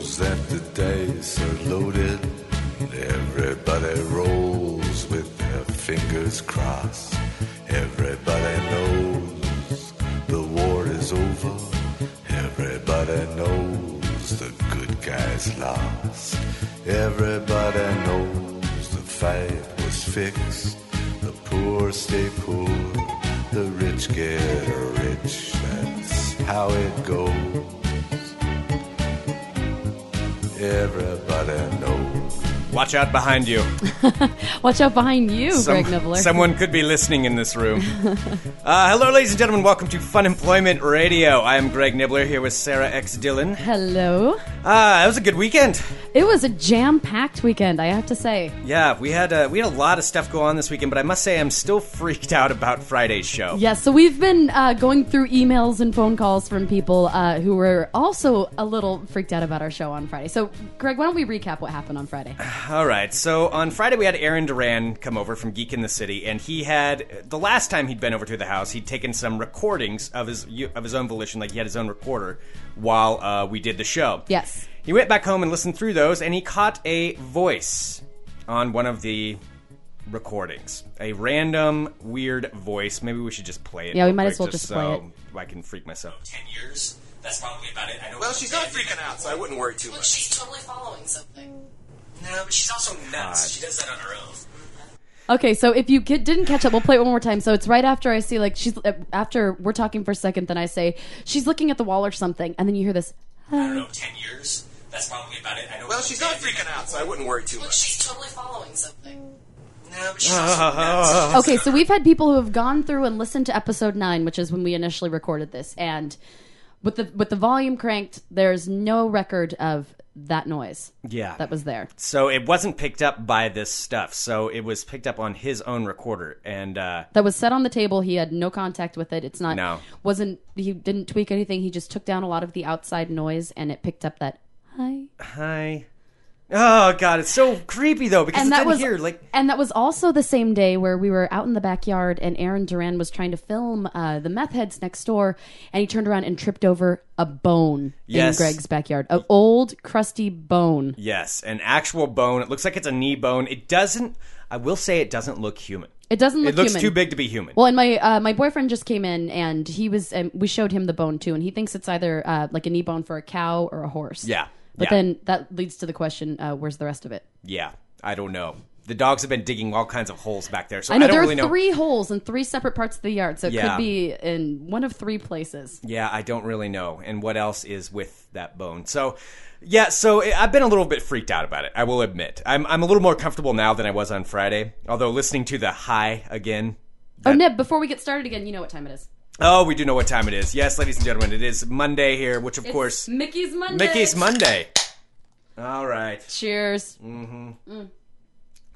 that the dice are loaded. Everybody rolls with their fingers crossed. Watch out behind you. Watch out behind you, Some- Greg Nibbler. Someone could be listening in this room. uh, hello, ladies and gentlemen. Welcome to Funemployment Radio. I am Greg Nibbler here with Sarah X. Dillon. Hello. Uh, it was a good weekend. It was a jam-packed weekend, I have to say. Yeah, we had uh, we had a lot of stuff go on this weekend, but I must say I'm still freaked out about Friday's show. Yes, so we've been uh, going through emails and phone calls from people uh, who were also a little freaked out about our show on Friday. So, Greg, why don't we recap what happened on Friday? All right. So on Friday we had Aaron Duran come over from Geek in the City, and he had the last time he'd been over to the house, he'd taken some recordings of his of his own volition, like he had his own recorder while uh, we did the show. Yes. He went back home and listened through those, and he caught a voice on one of the recordings. A random weird voice. Maybe we should just play it. Yeah, we might as well just so play it. I can freak myself. ten years. That's probably about it. I know. Well, she's not freaking out, so I wouldn't worry too But much. she's totally following something. No, but she's also nuts. She does that on her own. Okay, so if you get, didn't catch up, we'll play it one more time. So it's right after I see, like, she's uh, after we're talking for a second, then I say she's looking at the wall or something, and then you hear this. I don't know. Ten years. That's probably about it. I know. Well, she's not freaking out, so I wouldn't worry too But much. she's totally following something. No, but she's also nuts. Okay, so we've had people who have gone through and listened to episode nine, which is when we initially recorded this, and with the with the volume cranked, there's no record of that noise Yeah. that was there. So it wasn't picked up by this stuff. So it was picked up on his own recorder, and uh, That was set on the table. He had no contact with it. It's not No. wasn't he didn't tweak anything. He just took down a lot of the outside noise, and it picked up that hi. Oh god, it's so creepy though because and it's that in was here. Like and that was also the same day where we were out in the backyard and Aaron Duran was trying to film uh, the meth heads next door and he turned around and tripped over a bone Yes. in Greg's backyard an old crusty bone yes, an actual bone. It looks like it's a knee bone. It doesn't. I will say it doesn't look human. it doesn't look human. it looks human. too big to be human. well and my uh, my boyfriend just came in and he was um, we showed him the bone too and he thinks it's either uh, like a knee bone for a cow or a horse yeah, but yeah. then that leads to the question uh, where's the rest of it yeah, I don't know. The dogs have been digging all kinds of holes back there, so I know don't there really are know. three holes in three separate parts of the yard so it Yeah. could be in one of three places Yeah, I don't really know, and what else is with that bone. So, yeah, so I- I've been a little bit freaked out about it. I will admit, I'm I'm a little more comfortable now than I was on Friday. Although listening to the high again. Oh, that- Nib, before we get started again, you know what time it is. Oh, we do know what time it is. Yes, ladies and gentlemen, it is Monday here, which of course Mickey's Monday. Mickey's Monday. All right. Cheers. Mm-hmm. Mm.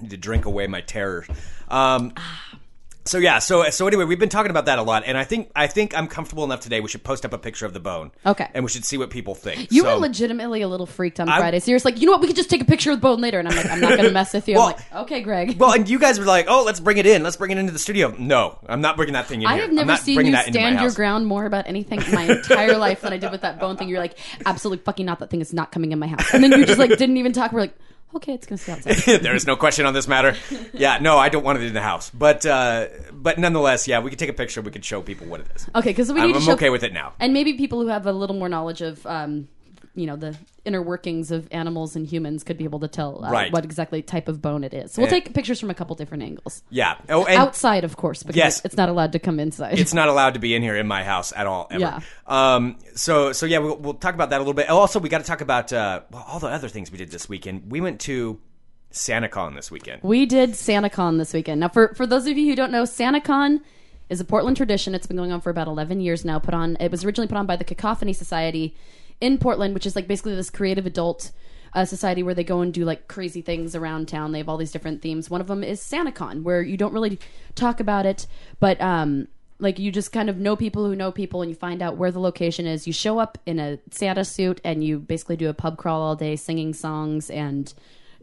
need to drink away my terror. Um, ah, so yeah, so so anyway, we've been talking about that a lot, and I think I think I'm comfortable enough today. We should post up a picture of the bone, Okay. and we should see what people think. You So- were legitimately a little freaked on I- Friday. So you're just like, you know what? We could just take a picture of the bone later. And I'm like, I'm not going to mess with you. Well- I'm like, okay, Greg. Well, and you guys were like, "Oh, let's bring it in. Let's bring it into the studio." No, I'm not bringing that thing in I here. have I'm never not seen bringing you that into my stand your house. ground more about anything in my entire life than I did with that bone thing. You're like, absolutely fucking not. That thing is not coming in my house. And then you just like didn't even talk. We're like, okay, it's going to stay outside. there is no question on this matter. Yeah, no, I don't want it in the house, but uh, but nonetheless, yeah, we could take a picture. We could show people what it is. Okay, because we need I'm, to I'm show okay with it now. and maybe people who have a little more knowledge of um, you know the inner workings of animals and humans could be able to tell uh, Right. what exactly type of bone it is so we'll Yeah. take pictures from a couple different angles Yeah. Oh, and outside of course because Yes. it's not allowed to come inside it's not allowed to be in here in my house at all ever. Yeah. Um. So so yeah, we'll, we'll talk about that a little bit. Oh, Also, we got to talk about uh, well, all the other things we did this weekend. We went to SantaCon this weekend. we did SantaCon this weekend now for for those of you who don't know SantaCon is a Portland tradition it's been going on for about 11 years now put on it was originally put on by the Cacophony Society in Portland which is like basically this creative adult uh, society where they go and do like crazy things around town. They have all these different themes. One of them is SantaCon, where you don't really talk about it, but um, like you just kind of know people who know people, and you find out where the location is. You show up in a Santa suit, and you basically do a pub crawl all day, singing songs and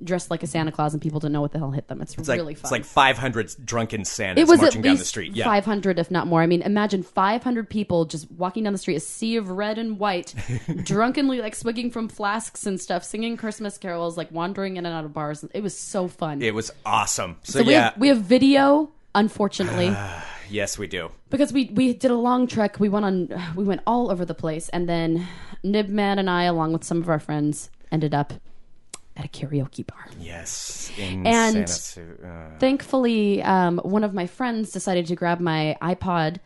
dressed like a Santa Claus, and people don't know what the hell hit them. It's, It's like really fun. it's like 500 drunken Santas it was marching down the street. Yeah. 500, if not more. I mean, imagine 500 people just walking down the street, a sea of red and white, drunkenly like swigging from flasks and stuff, singing Christmas carols, like wandering in and out of bars. It was so fun. It was awesome. So, so we yeah, have we have video, unfortunately. yes, we do. because we we did a long trek. We went on we went all over the place, and then Nibman and I, along with some of our friends, ended up at a karaoke bar. Yes, in And- uh, Thankfully, um, one of my friends decided to grab my iPod,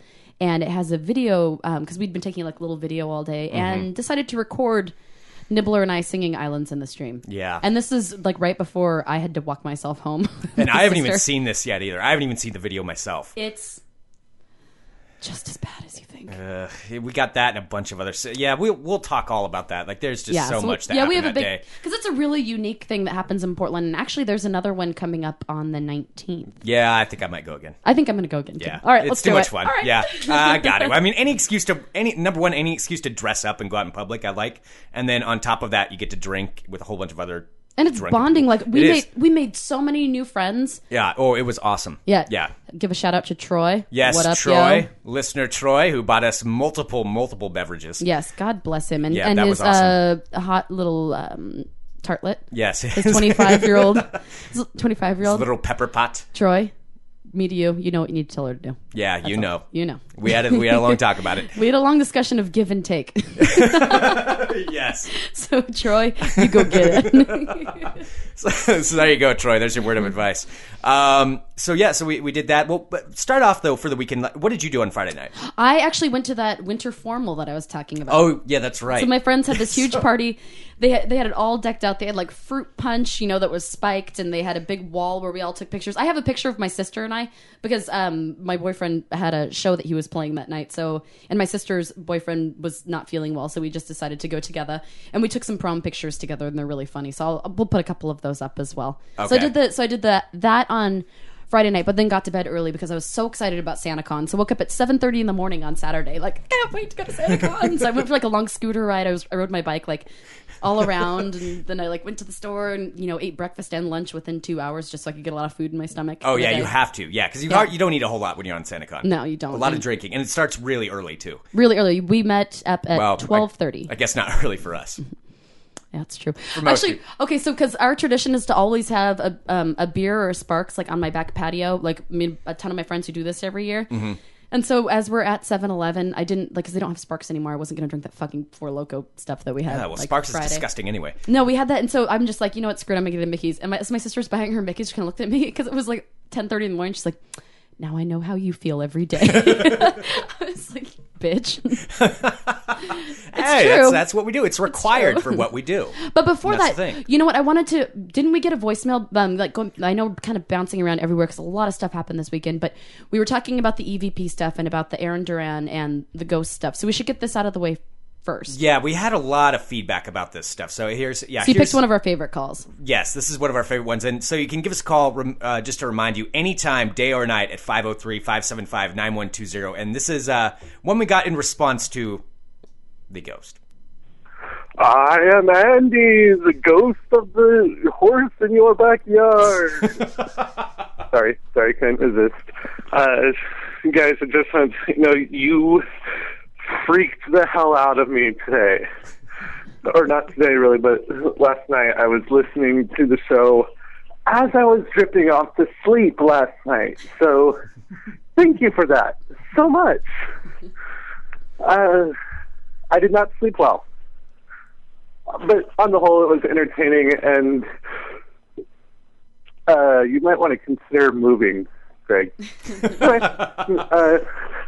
and it has a video because we'd been taking like a little video all day, Mm-hmm. and decided to record. Nibbler and I singing "Islands in the Stream." Yeah. and this is like right before I had to walk myself home. and I haven't even seen this yet either. I haven't even seen the video myself. It's just as bad as you think. Uh, we got that and a bunch of other. Yeah, we'll we'll talk all about that. Like, there's just so, much that yeah, we have a big because it's a really unique thing that happens in Portland. And actually, there's another one coming up on the 19th. Yeah, I think I might go again. I think I'm going to go again. too. Yeah, all right, it's let's too do much it. fun. Right. Yeah, uh, I got it. I mean, any excuse to any number one, any excuse to dress up and go out in public, I like. And then on top of that, you get to drink with a whole bunch of other. And it's bonding. Like we It made is. we made so many new friends. Yeah. Oh, it was awesome. Yeah, Yeah. Give a shout out to Troy. Yes, what up, Troy, yo? listener Troy, who bought us multiple, multiple beverages. Yes, God bless him, and Yeah, and that his was awesome. uh, hot little um, tartlet. Yes, His 25 year old, 25 year old little pepper pot. Troy. Me to you. You know what you need to tell her to do. Yeah, you know. You know. We had a, we had a long talk about it. We had a long discussion of give and take. yes. so Troy, you go get it. So, so there you go, Troy. There's your word of advice. Um, so yeah, so we, we did that. Well, but start off though for the weekend. What did you do on Friday night? I actually went to that winter formal that I was talking about. Oh yeah, that's right. So my friends had this huge party. They had, they had it all decked out. They had like fruit punch, you know, that was spiked, and they had a big wall where we all took pictures. I have a picture of my sister and I because um, my boyfriend had a show that he was playing that night. So and my sister's boyfriend was not feeling well, so we just decided to go together and we took some prom pictures together, and they're really funny. So I'll, we'll put a couple of those up as well. So I did the so I did the that on. Friday night, but then got to bed early because I was so excited about SantaCon. So woke up at seven thirty in the morning on Saturday, like I can't wait to go to SantaCon. so I went for like a long scooter ride. I was I rode my bike like all around, and then I like went to the store and you know ate breakfast and lunch within two hours just so I could get a lot of food in my stomach. oh yeah, you have to. Yeah, because you Yeah. you don't eat a whole lot when you're on SantaCon. No, you don't. A lot of drinking, and it starts really early too. really early. We met up at Well, I- twelve thirty. I, guess not early for us. That's true. Actually, okay, so because our tradition is to always have a um, a beer or a Sparks like on my back patio. Like, I a ton of my friends who do this every year. Mm-hmm. And so as we're at 7-Eleven, I didn't like because they don't have Sparks anymore. I wasn't going to drink that fucking Four Loco stuff that we had. Yeah, well, like, Sparks Friday. is disgusting anyway. No, we had that, and so I'm just like, you know what? Screw it. I'm gonna get a Mickey's. And my, so my sister's buying her Mickey's. She kind of looked at me because it was like 10:30 in the morning. She's like, "Now I know how you feel every day." I was like, "Bitch." hey, that's that's what we do. It's required true. for what we do. But before that, you know what? I wanted to. Didn't we get a voicemail? Um, like going, I know, we're kind of bouncing around everywhere because a lot of stuff happened this weekend. But we were talking about the EVP stuff and about the Aaron Duran and the ghost stuff. So we should get this out of the way first. Yeah, we had a lot of feedback about this stuff. So here's yeah. So you here's, picked one of our favorite calls. Yes, this is one of our favorite ones. And so you can give us a call uh, just to remind you anytime, day or night, at 503 575 9120. And this is uh, one we got in response to the ghost. I am Andy, the ghost of the horse in your backyard. sorry, sorry, couldn't resist. Uh, guys, I just want to, you know, you freaked the hell out of me today. Or not today, really, but last night I was listening to the show as I was drifting off to sleep last night. So thank you for that so much. Uh, I did not sleep well but on the whole, it was entertaining, and uh, you might want to consider moving, Greg. uh,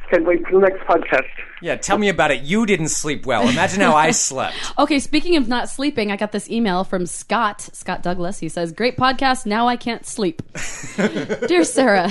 can't wait for the next podcast. Yeah, tell me about it. You didn't sleep well. Imagine how I slept. Okay, speaking of not sleeping, I got this email from Scott, Scott Douglas. He says, Great podcast, now I can't sleep. Dear Sarah,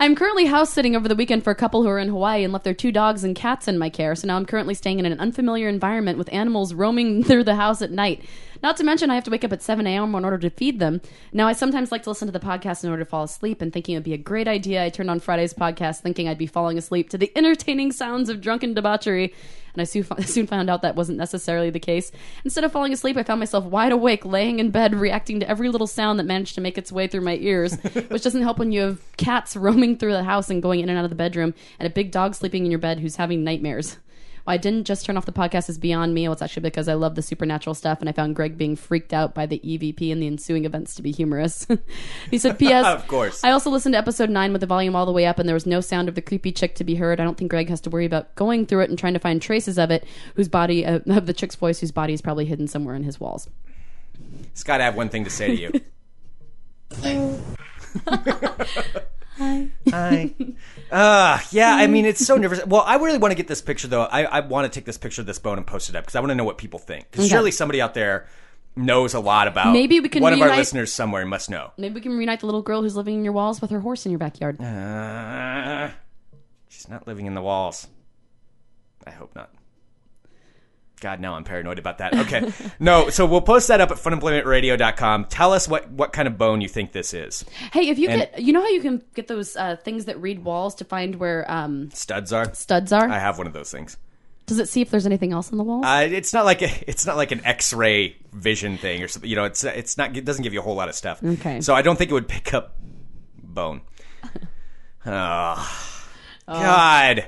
I'm currently house sitting over the weekend for a couple who are in Hawaii and left their two dogs and cats in my care, so now I'm currently staying in an unfamiliar environment with animals roaming through the house at night. Not to mention, I have to wake up at 7 a.m. in order to feed them. Now, I sometimes like to listen to the podcast in order to fall asleep and thinking it would be a great idea. I turned on Friday's podcast thinking I'd be falling asleep to the entertaining sounds of drunken debauchery. And I soon, soon found out that wasn't necessarily the case. Instead of falling asleep, I found myself wide awake, laying in bed, reacting to every little sound that managed to make its way through my ears, which doesn't help when you have cats roaming through the house and going in and out of the bedroom, and a big dog sleeping in your bed who's having nightmares. Why I didn't just turn off the podcast is beyond me. Well, it's actually because I love the supernatural stuff, and I found Greg being freaked out by the EVP and the ensuing events to be humorous. he said, "P.S. Of course. I also listened to episode nine with the volume all the way up, and there was no sound of the creepy chick to be heard. I don't think Greg has to worry about going through it and trying to find traces of it, whose body uh, of the chick's voice, whose body is probably hidden somewhere in his walls." Scott, I have one thing to say to you. Hi. Uh, yeah, I mean, it's so nervous. Well, I really want to get this picture, though. I, I want to take this picture of this bone and post it up because I want to know what people think. Because Okay. surely somebody out there knows a lot about Maybe we can one of our reunite- listeners somewhere must know. Maybe we can reunite the little girl who's living in your walls with her horse in your backyard. Uh, she's not living in the walls. I hope not. God, now I'm paranoid about that. Okay. no, so we'll post that up at funemploymentradio.com. Tell us what, what kind of bone you think this is. Hey, if you And- get, you know how you can get those uh, things that read walls to find where um, Studs are? studs are? I have one of those things. Does it see if there's anything else on the walls? Uh, it's not like a, it's not like an X-ray vision thing or something. You know, it's it's not. It doesn't give you a whole lot of stuff. Okay. So I don't think it would pick up bone. Oh, God.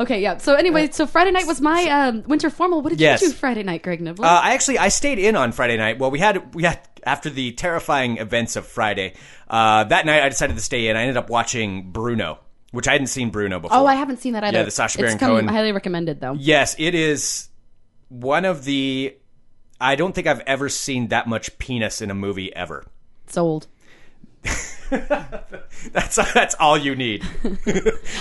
Okay, yeah. So anyway, so Friday night was my um, winter formal. What did Yes. you do Friday night, Greg Niblin? Uh, I actually I stayed in on Friday night. Well, we had we had after the terrifying events of Friday. Uh, that night I decided to stay in. I ended up watching Bruno, which I hadn't seen Bruno before. oh, I haven't seen that either. Yeah, the Sacha it's Baron come Cohen. highly recommended though. Yes, it is one of the. I don't think I've ever seen that much penis in a movie ever. Sold. That's that's all you need.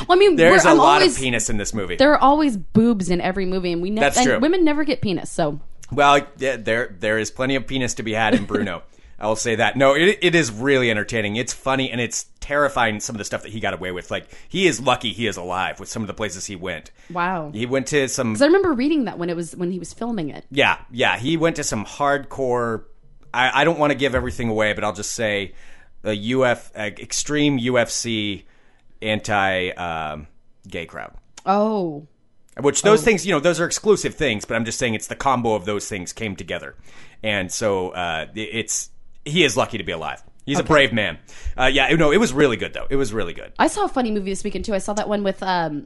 Well, I mean, There's a I'm lot always, of penis in this movie. There are always boobs in every movie, and we never. That's and true. Women never get penis, so Well, yeah, there there is plenty of penis to be had in Bruno. I will say that. No, it, it is really entertaining. It's funny and it's terrifying. Some of the stuff that he got away with, like he is lucky he is alive with some of the places he went. wow. He went to some. 'Cause I remember reading that when it was when he was filming it. Yeah, yeah, he went to some hardcore. I, I don't want to give everything away, but I'll just say a UF uh, extreme UFC anti um, gay crowd. Oh, Which those things, you know, those are exclusive things, but I'm just saying it's the combo of those things came together, and so uh, it's he is lucky to be alive. He's a brave man. Uh, yeah, no, it was really good though. It was really good. I saw a funny movie this weekend too. I saw that one with um,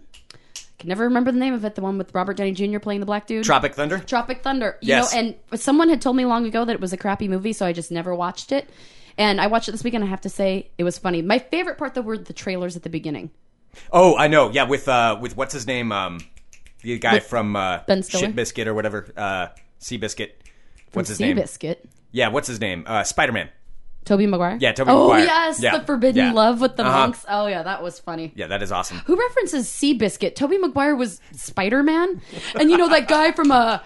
I can never remember the name of it. The one with Robert Downey Jr. playing the black dude. Tropic Thunder. Tropic Thunder. You Yes. know, and someone had told me long ago that it was a crappy movie, so I just never watched it. And I watched it this weekend. I have to say, it was funny. My favorite part, though, were the trailers at the beginning. Oh, I know. Yeah, with uh, with what's his name? Um, the guy With from uh, Ben Stiller? Shit Biscuit or whatever. Uh, Seabiscuit. What's his name? Seabiscuit. Yeah, what's his name? Uh, Spider Man. Tobey Maguire. Yeah, Tobey Maguire. Oh Maguire. yes, Yeah. the Forbidden Yeah. Love with the Uh-huh. monks. Oh yeah, that was funny. Yeah, that is awesome. Who references Seabiscuit? Tobey Maguire was Spider Man, and you know that guy from uh,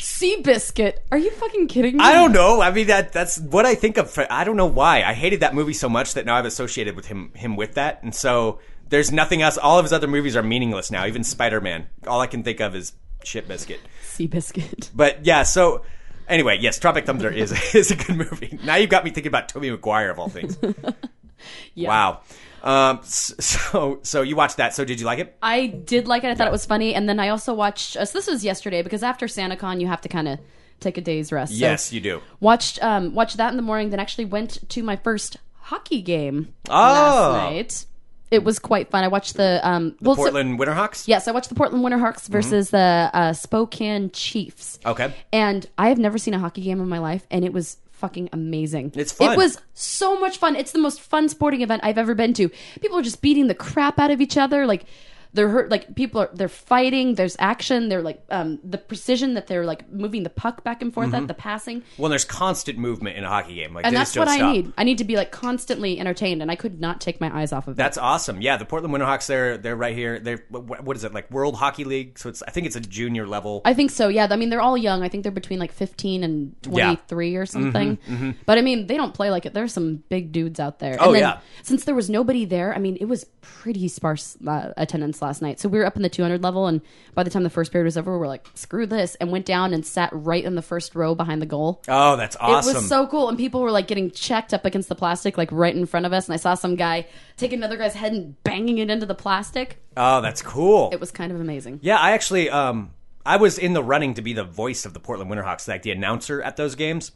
Seabiscuit. Are you fucking kidding me? I don't know. I mean, that that's what I think of. For, I don't know why. I hated that movie so much that now I've associated with him him with that, and so there's nothing else. All of his other movies are meaningless now. Even Spider Man. All I can think of is Shit Biscuit. Seabiscuit. But yeah, so anyway, yes, Tropic Thunder is is a good movie. Now you've got me thinking about Tobey Maguire of all things. Wow. Um. So so you watched that. So did you like it? I did like it. I thought it was funny, and then I also watched. Uh, so this was yesterday because after SantaCon, you have to kind of take a day's rest. So Yes, you do. watched um watched that in the morning. Then actually went to my first hockey game Oh. last night. It was quite fun. I watched the um well, so- Portland Winterhawks. yes, I watched the Portland Winterhawks versus the uh, Spokane Chiefs. Okay. And I have never seen a hockey game in my life, and it was fucking amazing. It's fun. It was so much fun. It's the most fun sporting event I've ever been to. People are just beating the crap out of each other. Like they're hurt. Like people are they're fighting. There's action. They're like um, the precision that they're like moving the puck back and forth at the passing. Well, there's constant movement in a hockey game. Like And that's what I need. I need to be like constantly entertained, and I could not take my eyes off of it. That's awesome. Yeah, the Portland Winterhawks. They're they're right here. They're what is it like World Hockey League? So it's I think it's a junior level. I think so. Yeah. I mean, they're all young. I think they're between like 15 and Yeah. Mm-hmm, 23 or something. But I mean, they don't play like it. There's some big dudes out there. Oh, and then, yeah. Since there was nobody there, I mean, it was pretty sparse uh, attendance. Last night. So we were up in the 200 level, and by the time the first period was over, we were like, "Screw this!" and went down and sat right in the first row behind the goal. Oh, that's awesome. It was so cool, and people were like getting checked up against the plastic, like right in front of us. And I saw some guy take another guy's head and banging it into the plastic. oh, that's cool. It was kind of amazing. Yeah, I actually, um, I was in the running to be the voice of the Portland Winterhawks, like the announcer at those games.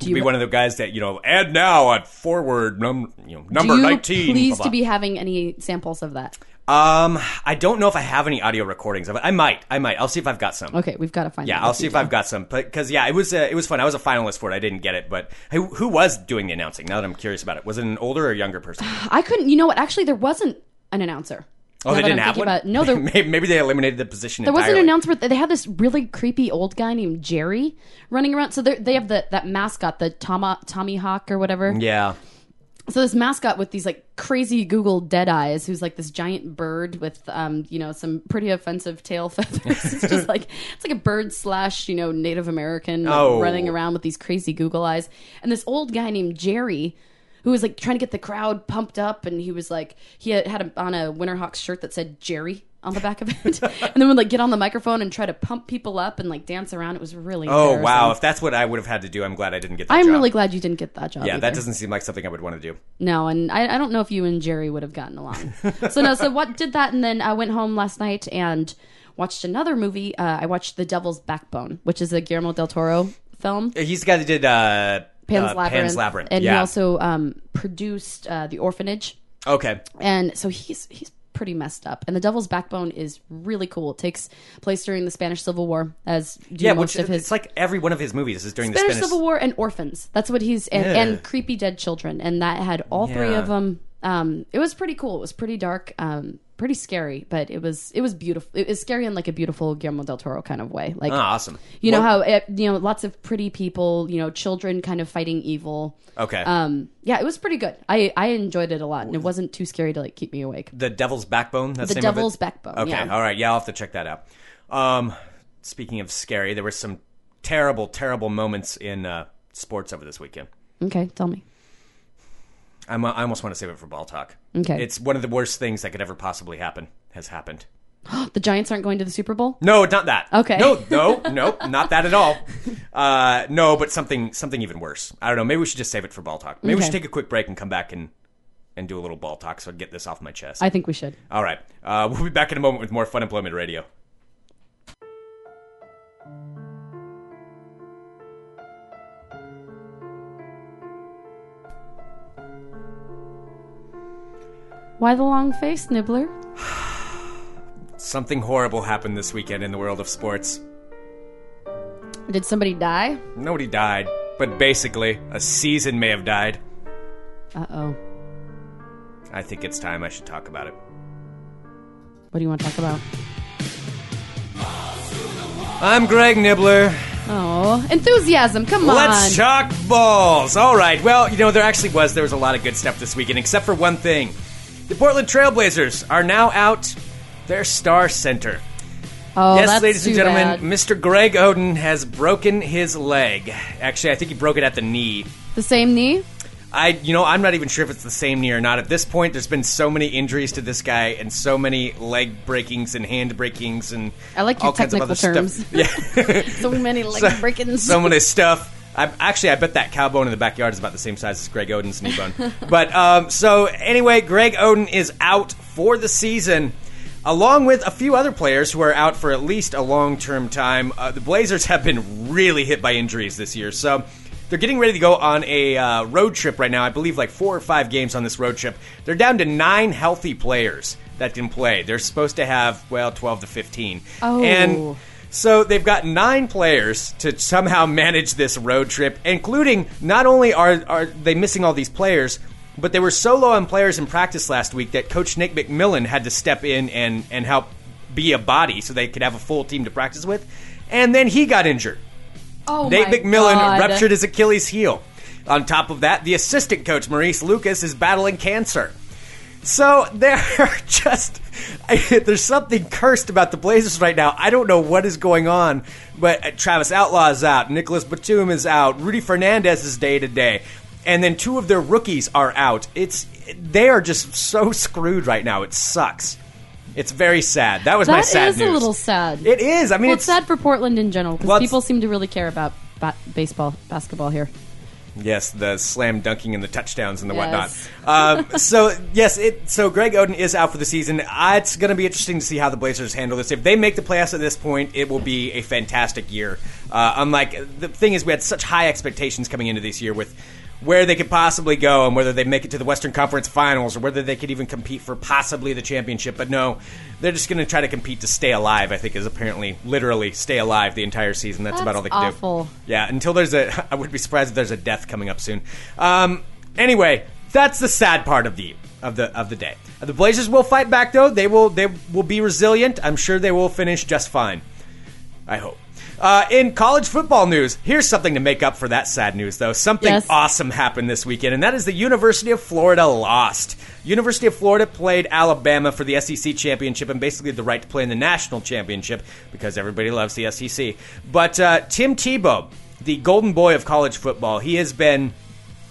To be one of the guys that you know, add now at forward, num, you know, number Do you nineteen. pleased blah, to be having any samples of that? Um, I don't know if I have any audio recordings of it. I might. I might. I'll see if I've got some. Okay, we've got to find. Yeah, I'll see if. I've got some. But Because yeah, it was uh, it was fun. I was a finalist for it. I didn't get it, but who, who was doing the announcing? Now that I'm curious about it, was it an older or younger person? I couldn't. You know what? Actually, there wasn't an announcer. Oh, Now they didn't have one. About. No, there, maybe, they eliminated the position. there wasn't an announcer. They had this really creepy old guy named Jerry running around. So they have the that mascot, the Tom, Tommy Hawk or whatever. Yeah. So this mascot with these like crazy Google dead eyes, who's like this giant bird with um, you know, some pretty offensive tail feathers. it's just like it's like a bird slash, you know, Native American like, Oh. running around with these crazy Google eyes. And this old guy named Jerry who was like trying to get the crowd pumped up and he was like he had, had a, on a Winterhawks shirt that said Jerry on the back of it. and then would like get on the microphone and try to pump people up and like dance around. It was really Oh wow! If that's what I would have had to do, I'm glad I didn't get that I'm job. really glad you didn't get that job. Yeah, that doesn't seem like something I would want to do. No, and I, I don't know if you and Jerry would have gotten along. so no, so what did that, and then I went home last night and watched another movie. Uh, I watched The Devil's Backbone, which is a Guillermo del Toro film. He's the guy that did uh, Pan's uh, Labyrinth. Pan's Labyrinth. and yeah. he also um, produced uh, The Orphanage. okay. and so he's he's pretty messed up. And the Devil's Backbone is really cool. It takes place during the Spanish Civil War, as do Yeah, most which of his it's like every one of his movies is during Spanish, the Spanish Civil War and orphans. That's what he's and, Yeah. and creepy dead children, and that had all three of them. Um, it was pretty cool. It was pretty dark, um, pretty scary, but it was it was beautiful. It was scary in like a beautiful Guillermo del Toro kind of way. Like Oh, awesome. you know how it, you know lots of pretty people, you know, children kind of fighting evil. Okay. Um, yeah, it was pretty good. I I enjoyed it a lot, and it wasn't too scary to like keep me awake. the Devil's Backbone. That's The name of it? Devil's Backbone, Okay. yeah. All right. Yeah, I'll have to check that out. Um, speaking of scary, there were some terrible, terrible moments in uh, sports over this weekend. Okay, tell me. I'm, I almost want to save it for ball talk. Okay. It's one of the worst things that could ever possibly happen has happened. The Giants aren't going to the Super Bowl. No, not that. Okay. No, no, no, not that at all. Uh, no, but something something even worse. I don't know. Maybe we should just save it for ball talk. Maybe we should take a quick break and come back and and do a little ball talk so I can get this off my chest. I think we should. all right. Uh, we'll be back in a moment with more Funemployment Radio. Why the long face, Nibbler? Something horrible happened this weekend in the world of sports. Did somebody die? Nobody died, but basically, a season may have died. Uh oh. I think it's time I should talk about it. What do you want to talk about? I'm Greg Nibbler. Oh, enthusiasm! Come on. Let's talk balls. All right. Well, you know, there actually was there was a lot of good stuff this weekend, except for one thing. The Portland Trailblazers are now out their star center. oh, yes, ladies and gentlemen, bad. Mr. Greg Oden has broken his leg. Actually, I think he broke it at the knee. The same knee. I, you know, I'm not even sure if it's the same knee or not. At this point, there's been so many injuries to this guy, and so many leg breakings and hand breakings and I like your all kinds of other terms. stuff. Yeah. So many leg breakings. so many stuff. I, actually, I bet that cow bone in the backyard is about the same size as Greg Oden's knee bone. but um, so anyway, Greg Oden is out for the season, along with a few other players who are out for at least a long term time. Uh, the Blazers have been really hit by injuries this year, so. They're getting ready to go on a uh, road trip right now. I believe like four or five games on this road trip. They're down to nine healthy players that can play. They're supposed to have well twelve to fifteen. Oh. and so they've got nine players to somehow manage this road trip, including not only are are they missing all these players, but they were so low on players in practice last week that Coach Nick McMillan had to step in and and help be a body so they could have a full team to practice with. And then he got injured. oh Nate McMillan God. ruptured his Achilles heel. On top of that, the assistant coach Maurice Lucas is battling cancer. So they're just there's something cursed about the Blazers right now. I don't know what is going on, but uh, Travis Outlaw is out, Nicolas Batum is out, Rudy Fernandez is day to day, and then two of their rookies are out. It's they are just so screwed right now. It sucks. It's very sad. That was my sad is news. a little sad. It is. I mean, well, it's it's sad for Portland in general because Well, people seem to really care about ba- baseball, basketball here. Yes, the slam dunking and the touchdowns and the Yes. whatnot. Um, so yes, it so Greg Oden is out for the season. Uh, it's going to be interesting to see how the Blazers handle this. If they make the playoffs at this point, it will be a fantastic year. Uh, unlike the thing is, we had such high expectations coming into this year with where they could possibly go and whether they make it to the Western Conference Finals or whether they could even compete for possibly the championship. But no, they're just going to try to compete to stay alive. I think is apparently literally stay alive the entire season. That's, about all they can awful. do. Yeah, until there's a. I would be surprised if there's a death coming up soon. Um, anyway, that's the sad part of the of the of the day. The Blazers will fight back though. They will they will be resilient. I'm sure they will finish just fine. I hope. Uh, in college football news, here's something to make up for that sad news, though. Something Yes. awesome happened this weekend, and that is the University of Florida lost. University of Florida played Alabama for the SEC championship and basically the right to play in the national championship because everybody loves the SEC. But uh, Tim Tebow, the golden boy of college football, he has been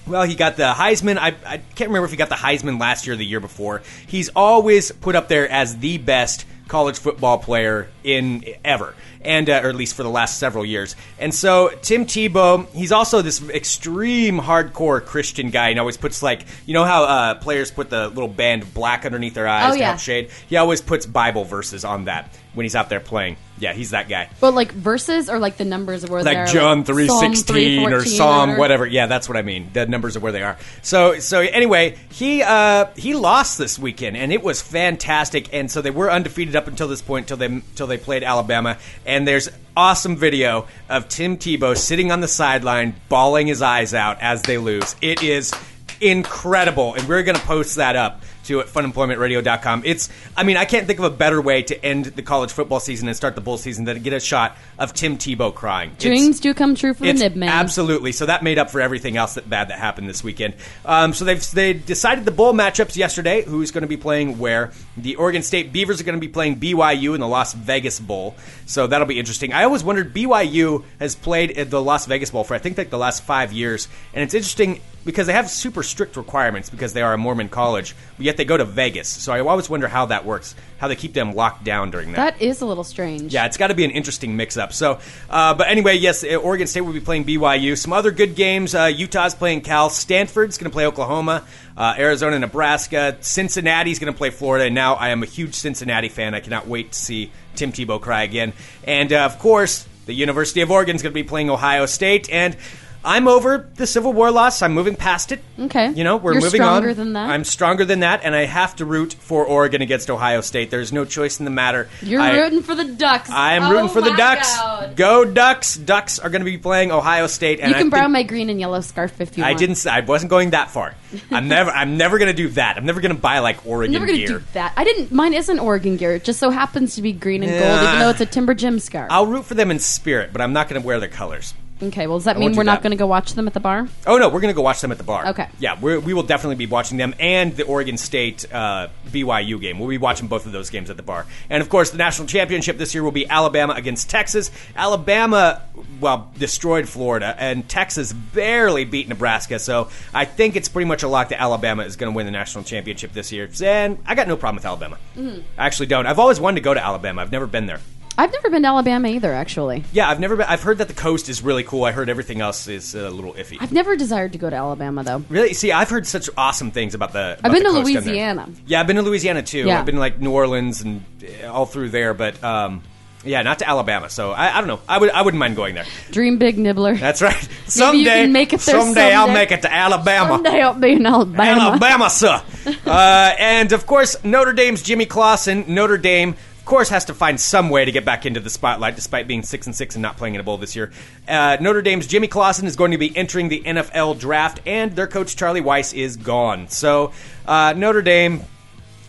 well, he got the Heisman. I, I can't remember if he got the Heisman last year or the year before. He's always put up there as the best college football player in ever, and uh, or at least for the last several years. And so Tim Tebow, he's also this extreme hardcore Christian guy, and always puts like you know how uh, players put the little band black underneath their eyes Oh, to yeah. help shade. He always puts Bible verses on that when he's out there playing. Yeah, he's that guy But like verses or like the numbers of where like they're John like, three sixteen or 314 Psalm whatever. Yeah, that's what I mean. The numbers are where they are. So so anyway, he uh, he lost this weekend, and it was fantastic. And so they were undefeated up until this point, till they till they played Alabama. And there's awesome video of Tim Tebow sitting on the sideline, bawling his eyes out as they lose. It is incredible, and we're going to post that up to at funemploymentradio.com. It's, I mean, I can't think of a better way to end the college football season and start the bowl season than to get a shot of Tim Tebow crying. It's- Dreams do come true for the it's nib man. Absolutely. So that made up for everything else that bad that happened this weekend. Um, so they've they decided the bowl matchups yesterday. Who's going to be playing where? The Oregon State Beavers are going to be playing BYU in the Las Vegas Bowl. So that'll be interesting. I always wondered BYU has played at the Las Vegas Bowl for I think like the last five years, and it's interesting because they have super strict requirements because they are a Mormon college, but yet they go to Vegas. So I always wonder how that works, how they keep them locked down during that. That is a little strange. Yeah, it's got to be an interesting mix-up. So, uh, but anyway, yes, uh, Oregon State will be playing BYU. Some other good games: uh, Utah's playing Cal. Stanford's going to play Oklahoma. Uh, Arizona, Nebraska. Cincinnati's going to play Florida. And now I am a huge Cincinnati fan. I cannot wait to see Tim Tebow cry again. And uh, of course, the University of Oregon is going to be playing Ohio State. And I'm over the Civil War loss. I'm moving past it. Okay. You know, we're You're moving stronger on. than that? I'm stronger than that, and I have to root for Oregon against Ohio State. There's no choice in the matter. You're I- rooting for the Ducks. I'm Oh rooting for the Ducks. God. Go Ducks! Ducks are going to be playing Ohio State. And You can I borrow my green and yellow scarf if you I want. didn't. I wasn't going that far. I'm never. I'm never going to do that. I'm never going to buy like I'm Oregon never gonna gear. do that. I didn't. Mine isn't Oregon gear. It just so happens to be green and gold, even though it's a Timber Jim scarf. I'll root for them in spirit, but I'm not going to wear their colors. Okay. Well, does that I mean won't we're not that. going to go watch them at the bar? Oh no, we're going to go watch them at the bar. Okay. Yeah, we're, we will definitely be watching them and the Oregon State uh, BYU game. We'll be watching both of those games at the bar. And of course, the national championship this year will be Alabama against Texas. Alabama, well, destroyed Florida, and Texas barely beat Nebraska. So I think it's pretty much a lock that Alabama is going to win the national championship this year. And I got no problem with Alabama. Mm-hmm. I actually don't. I've always wanted to go to Alabama. I've never been there. I've never been to Alabama either. Actually, Yeah, I've never been. I've heard that the coast is really cool. I heard everything else is a little iffy. I've never desired to go to Alabama though. Really? See, I've heard such awesome things about the. about I've been the to coast down there. Louisiana. Yeah, I've been to Louisiana too. Yeah. I've been like New Orleans and uh, all through there, but um, yeah, not to Alabama. So I, I don't know. I would I wouldn't mind going there. Dream big nibbler. That's right. you Someday, can make it there someday I'll someday. make it to Alabama. Someday I'll be in Alabama. Alabama, sir. uh, and of course, Notre Dame's Jimmy Clausen. Notre Dame, course, has to find some way to get back into the spotlight, despite being six and six and not playing in a bowl this year. Uh, Notre Dame's Jimmy Clausen is going to be entering the NFL draft, and their coach Charlie Weis is gone. So uh, Notre Dame,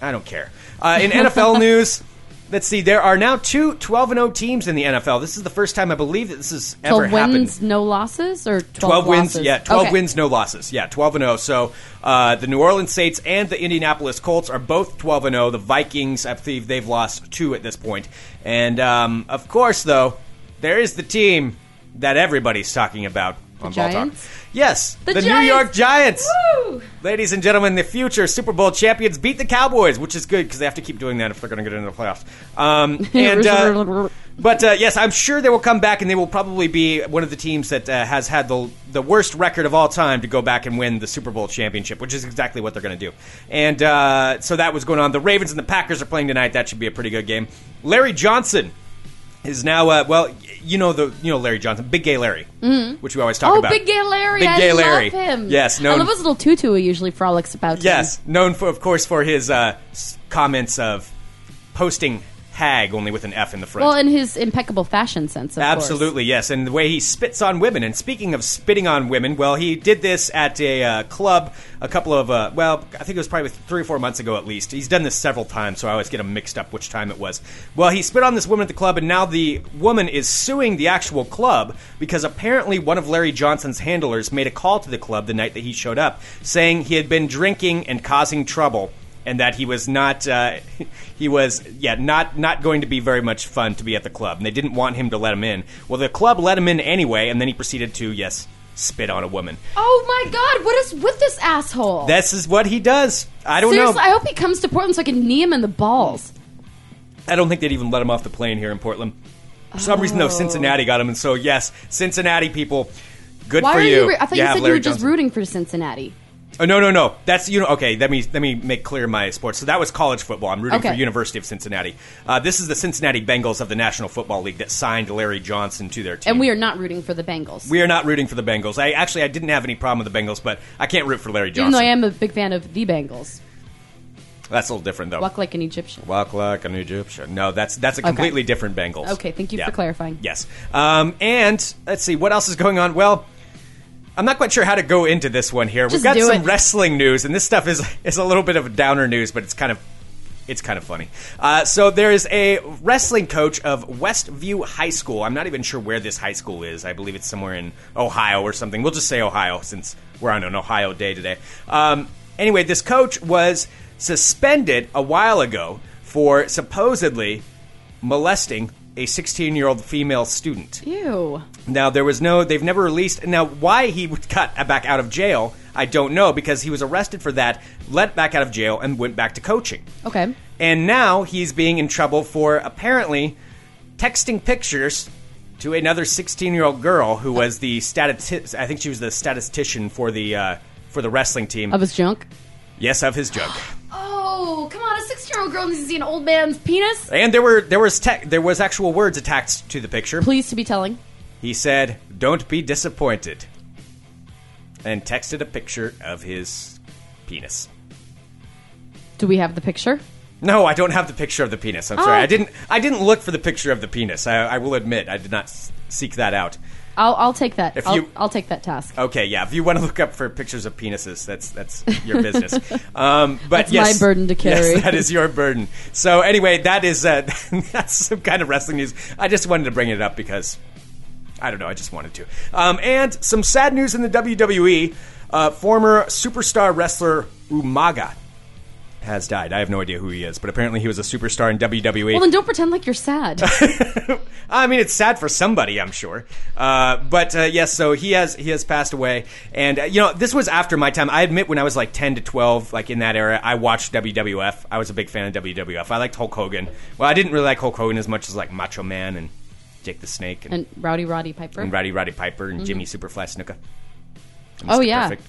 I don't care. Uh, in NFL news. Let's see. There are now two 12 and 0 teams in the NFL. This is the first time I believe that this has ever happened. wins, no losses, or twelve, 12 wins, losses? yeah, 12 Okay. wins, no losses. Yeah, 12 and 0. So uh, the New Orleans Saints and the Indianapolis Colts are both 12 and 0. The Vikings, I believe they've lost two at this point. And um, of course, though, there is the team that everybody's talking about on Ball Talk. Yes, The the, New York Giants. Woo! Ladies and gentlemen, the future Super Bowl champions beat the Cowboys, which is good because they have to keep doing that if they're going to get into the playoffs. Um, and uh, but uh, yes, I'm sure they will come back, and they will probably be one of the teams that uh, has had the the worst record of all time to go back and win the Super Bowl championship, which is exactly what they're going to do. And uh, so that was going on. The Ravens and the Packers are playing tonight. That should be a pretty good game. Larry Johnson is now uh, well, you know the you know Larry Johnson, Big Gay Larry, which we always talk Oh, about. Big Gay Larry! Big I Gay love Larry. him. Yes, I known- love his little tutu. He usually frolics about. Yes, known for, of course, for his uh, comments of posting "hag" only with an F in the front. Well, in his impeccable fashion sense, of course. Absolutely, yes, and the way he spits on women. And speaking of spitting on women, well, he did this at a uh, club a couple of, uh, well, I think it was probably three or four months ago at least. He's done this several times, so I always get him mixed up which time it was. Well, he spit on this woman at the club, and now the woman is suing the actual club because apparently one of Larry Johnson's handlers made a call to the club the night that he showed up, saying he had been drinking and causing trouble and that he was not uh, he was yeah not not going to be very much fun to be at the club and they didn't want him to let him in well the club let him in anyway and then he proceeded to yes spit on a woman Oh my God! What is with this asshole? this is what he does i don't Seriously, know I hope he comes to Portland so I can knee him in the balls. i don't think they'd even let him off the plane here in portland for some reason though Oh. cincinnati got him and so yes cincinnati people good Why for are you you? Re- I thought you, have said you were just rooting for Cincinnati. Oh no no no! That's you know okay. Let me let me make clear my sports. So that was college football. I'm rooting Okay. for University of Cincinnati. Uh, this is the Cincinnati Bengals of the National Football League that signed Larry Johnson to their team. And we are not rooting for the Bengals. we are not rooting for the Bengals. I actually I didn't have any problem with the Bengals, but I can't root for Larry Johnson. Even Johnson. though I am a big fan of the Bengals. That's a little different though. Walk like an Egyptian. Walk like an Egyptian. No, that's that's a completely different Bengals. Okay, thank you for clarifying. Yes. Um, and let's see what else is going on. Well, I'm not quite sure how to go into this one here. We've got do some it. wrestling news, and this stuff is is a little bit of downer news, but it's kind of it's kind of funny. Uh, so there is a wrestling coach of Westview High School. I'm not even sure where this high school is. I believe it's somewhere in Ohio or something. We'll just say Ohio since we're on an Ohio day today. Um, anyway, this coach was suspended a while ago for supposedly molesting a 16 year old female student. Ew. Now there was no, they've never released. Now why he got back out of jail, I don't know because he was arrested for that, let back out of jail, and went back to coaching. Okay. And now he's being in trouble for apparently texting pictures to another 16 year old girl who was the stati- I think she was the statistician for the uh, for the wrestling team. Of his junk. yes, of his junk. Oh, come on! A six-year-old girl needs to see an old man's penis. And there were there was te- there was actual words attached to the picture. Pleased to be telling. He said, "Don't be disappointed," and texted a picture of his penis. Do we have the picture? No, I don't have the picture of the penis. I'm sorry. Oh. I didn't. I didn't look for the picture of the penis. I, I will admit, I did not s- seek that out. I'll, I'll take that. If I'll, you- I'll take that task. Okay, yeah. If you want to look up for pictures of penises, that's that's your business. Um, but That's yes, my burden to carry. Yes, that is your burden. So anyway, that is uh, that's some kind of wrestling news. I just wanted to bring it up because I don't know. I just wanted to. Um, and some sad news in the WWE. Uh, former superstar wrestler Umaga has died. I have no idea who he is, but apparently he was a superstar in. WWE. Well, then don't pretend like you're sad. I mean, it's sad for somebody, I'm sure. Uh, but uh, yes, so he has he has passed away, and uh, you know this was after my time. I admit, when I was like 10 to 12, like in that era, I watched WWF. I was a big fan of WWF. I liked Hulk Hogan. Well, I didn't really like Hulk Hogan as much as like Macho Man and Jake the Snake and, and Rowdy Roddy Piper. and Rowdy Roddy Piper and Jimmy Superfly Snuka. Oh, yeah. Perfect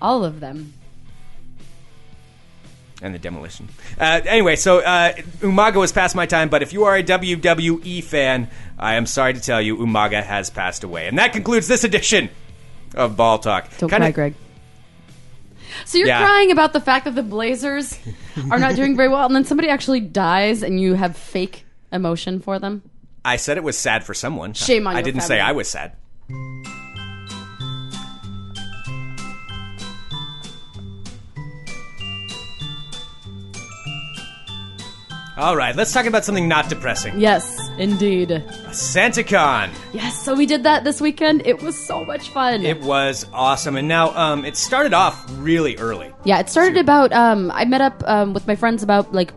All of them. And the Demolition. Uh, anyway, so uh, Umaga was past my time, but if you are a WWE fan, I am sorry to tell you, Umaga has passed away, and that concludes this edition of Ball Talk. Don't Kinda- cry, Greg. So you're Yeah. crying about the fact that the Blazers are not doing very well, and then somebody actually dies, and you have fake emotion for them. I said it was sad for someone. Shame on you. I your didn't say family. I was sad. All right, let's talk about something not depressing. Yes, indeed. SantaCon. Yes, so we did that this weekend. It was so much fun. It was awesome, and now um, it started off really early. yeah, it started about. Um, I met up um, with my friends about like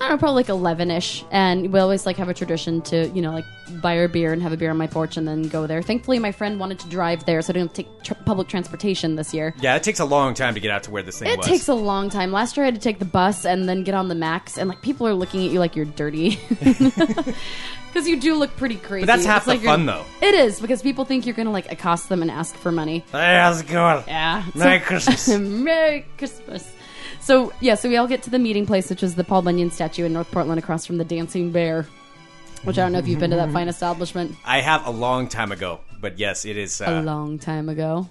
I don't know, probably like eleven ish, and we always like have a tradition to you know like buy our beer and have a beer on my porch and then go there. Thankfully, my friend wanted to drive there, so I didn't take tr- public transportation this year. Yeah, it takes a long time to get out to where this thing It was. takes a long time. Last year I had to take the bus and then get on the max, and like people are looking at you like you're dirty. Because you do look pretty crazy. But that's half It's like the you're- fun, though. It is because people think you're gonna like accost them and ask for money. Hey, how's it going? Yeah. Merry Christmas. Merry Christmas. So yeah, so we all get to the meeting place, which is the Paul Bunyan statue in North Portland, across from the Dancing Bear. Which I don't know if you've been to that fine establishment I have a long time ago, but yes, it is. a Uh, long time ago.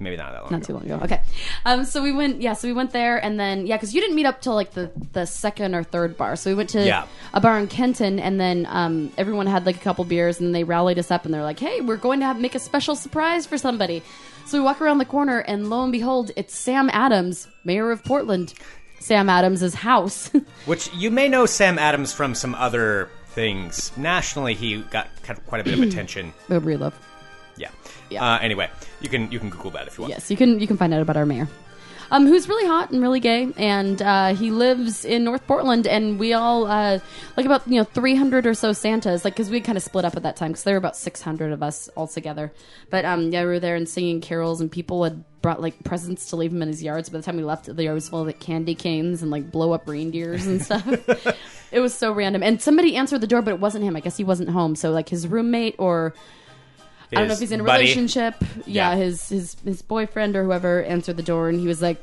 maybe not that long. Not ago. too long ago. Okay. Um, so we went, yeah, so we went there and then, yeah, because you didn't meet up till like the, the second or third bar. So we went to Yeah. a bar in Kenton and then um, everyone had like a couple beers and then they rallied us up and they're like, hey, we're going to have, make a special surprise for somebody. So we walk around the corner and lo and behold, it's Sam Adams, mayor of Portland. Sam Adams' house. Which you may know Sam Adams from some other things. Nationally, he got quite a bit of attention. Beau Breedlove. Yeah. Yeah. Uh, anyway, you can you can Google that if you want. Yes, you can you can find out about our mayor. Um, who's really hot and really gay, and uh, he lives in North Portland, and we all uh, like about you know three hundred or so Santas, like because we kind of split up at that time because there were about six hundred of us all together. But um, yeah, we were there and singing carols, and people had brought like presents to leave him in his yards. By the time we left, the yard was full of like candy canes and like blow up reindeers and stuff. it was so random, and somebody answered the door, but it wasn't him. I guess he wasn't home, so like his roommate or I don't know if he's in a buddy. relationship. Yeah, Yeah. his his his boyfriend or whoever answered the door, and he was like,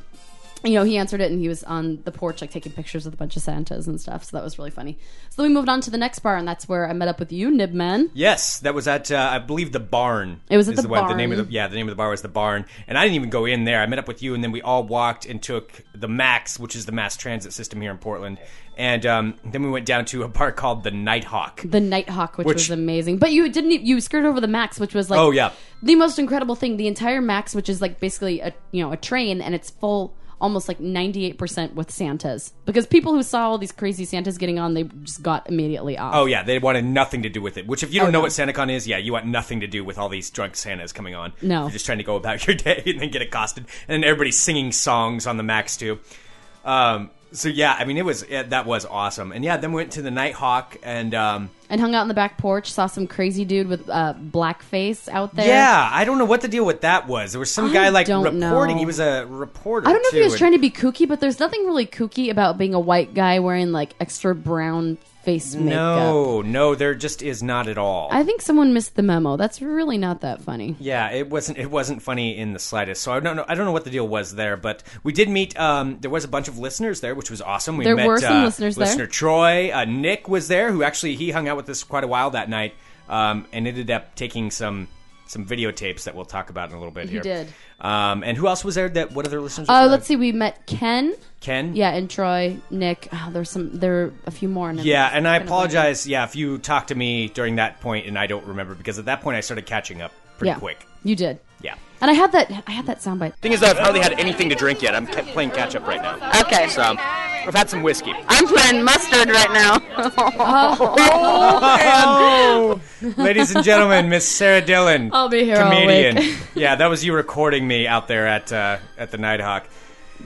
you know, he answered it, and he was on the porch like taking pictures with a bunch of Santas and stuff. So that was really funny. So then we moved on to the next bar, and that's where I met up with you, Nibman. Yes, that was at uh, I believe the barn. It was at is the one- The name of the yeah, the name of the bar was the barn, and I didn't even go in there. I met up with you, and then we all walked and took the Max, which is the mass transit system here in Portland, and um, then we went down to a bar called the Nighthawk. The Nighthawk, which, Which- was amazing, but you didn't. You skirted over the Max, which was like Oh, yeah. the most incredible thing. The entire Max, which is like basically a you know a train, and it's full almost like ninety eight percent with Santas because people who saw all these crazy Santas getting on, they just got immediately off. Oh yeah, they wanted nothing to do with it. Which, if you don't Oh, know no. what SantaCon is, yeah, you want nothing to do with all these drunk Santas coming on. No. you're just trying to go about your day and then get accosted, and then everybody's singing songs on the Max too. Um, so yeah, I mean, it was yeah, that was awesome, and yeah, then we went to the Nighthawk, and um, and hung out in the back porch. Saw some crazy dude with uh, blackface out there. yeah, I don't know what the deal with that was. There was some I guy like don't reporting. know. He was a reporter. I don't know if too, he was and- trying to be kooky, but there's nothing really kooky about being a white guy wearing like extra brown face makeup. No, no, there just is not at all. I think someone missed the memo. That's really not that funny. Yeah, it wasn't. It wasn't funny in the slightest. So I don't know. I don't know what the deal was there, but we did meet. Um, there was a bunch of listeners there, which was awesome. We There met, were some uh, listeners there. Listener Troy, uh, Nick was there, who actually he hung out with us quite a while that night, um, and ended up taking some some videotapes that we'll talk about in a little bit. He here. did. Um, and who else was there? That what other listeners? Uh, let's see. We met Ken. Ken. Yeah, and Troy, Nick. Oh, there's some. There are a few more. And Yeah, and I apologize. Yeah, if you talked to me during that point and I don't remember because at that point I started catching up pretty yeah, quick. You did. Yeah. And I had that. I had that soundbite. Thing is, I've hardly had anything to drink yet. I'm ca- playing catch up right now. Okay. So, I've had some whiskey. I'm playing mustard right now. Oh, ladies and gentlemen, Miss Sarah Dillon, I'll be here all comedian. week. yeah, that was you recording me out there at uh, at the Nighthawk.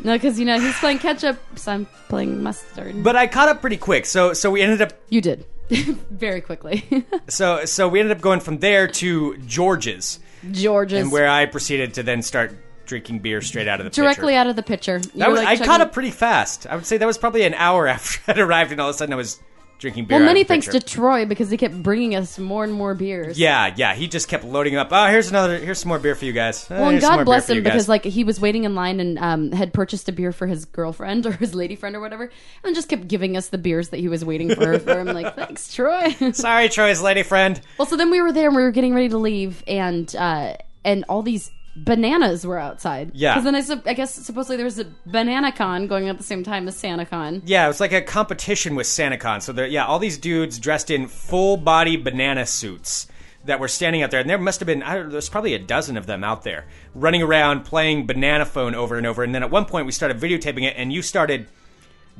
No, because you know he's playing catch up, so I'm playing mustard. But I caught up pretty quick, so so we ended up you did very quickly. so so we ended up going from there to George's, George's and where I proceeded to then start drinking beer straight out of the pitcher. directly pitcher. out of the pitcher. You That were, was, like, I caught up pretty fast. I would say that was probably an hour after I'd arrived, and all of a sudden I was drinking beer. Well, many thanks to Troy because he kept bringing us more and more beers. Yeah, yeah. He just kept loading up. Oh, here's another. Here's some more beer for you guys. Oh, Well, and here's some more God bless him because like he was waiting in line and um, had purchased a beer for his girlfriend or his lady friend or whatever, and just kept giving us the beers that he was waiting for. for I'm like, thanks, Troy. Sorry, Troy's lady friend. well, so then we were there and we were getting ready to leave, and uh, and all these bananas were outside. Yeah. because then I, I guess supposedly there was a banana con going at the same time as Santa Con. Yeah, it was like a competition with SantaCon. So there, yeah, all these dudes dressed in full body banana suits that were standing out there, and there must have been I don't, know, there's probably a dozen of them out there running around playing banana phone over and over. And then at one point we started videotaping it, and you started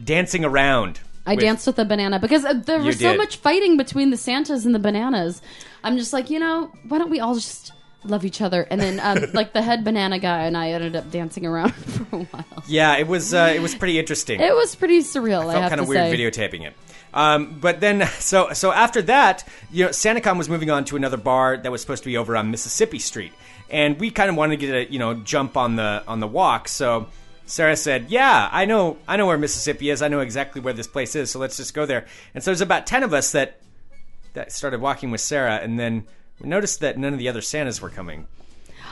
dancing around. I with- danced with a banana because uh, there was so much fighting between the Santas and the bananas. I'm just like, you know, why don't we all just love each other. And then um, like the head banana guy and I ended up dancing around for a while. Yeah, it was uh, it was pretty interesting. It was pretty surreal. I felt kind of weird say. videotaping it. Um, but then, so so after that, you know, SantaCon was moving on to another bar that was supposed to be over on Mississippi Street, and we kind of wanted to get a you know jump on the on the walk. So Sarah said, "Yeah, I know, I know where Mississippi is. I know exactly where this place is. So let's just go there." And so there's about ten of us that that started walking with Sarah, and then we noticed that none of the other Santas were coming.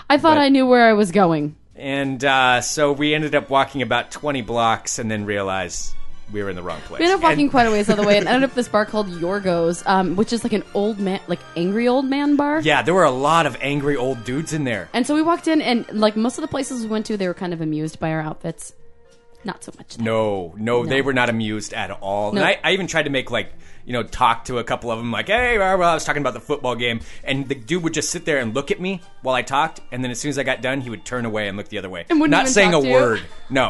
I thought But- I knew where I was going. And uh, so we ended up walking about 20 blocks and then realized we were in the wrong place. We ended up walking And- quite a ways out of the way and ended up at this bar called Yorgos, um, which is like an old man, like angry old man bar. yeah, there were a lot of angry old dudes in there. And so we walked in, and like most of the places we went to, they were kind of amused by our outfits. Not so much. No, no, they were not amused at all. No. And I, I even tried to make like, you know, talk to a couple of them, like, hey, well, I was talking about the football game, and the dude would just sit there and look at me while I talked, and then as soon as I got done, he would turn away and look the other way, And wouldn't not even saying talk a to you? word. No,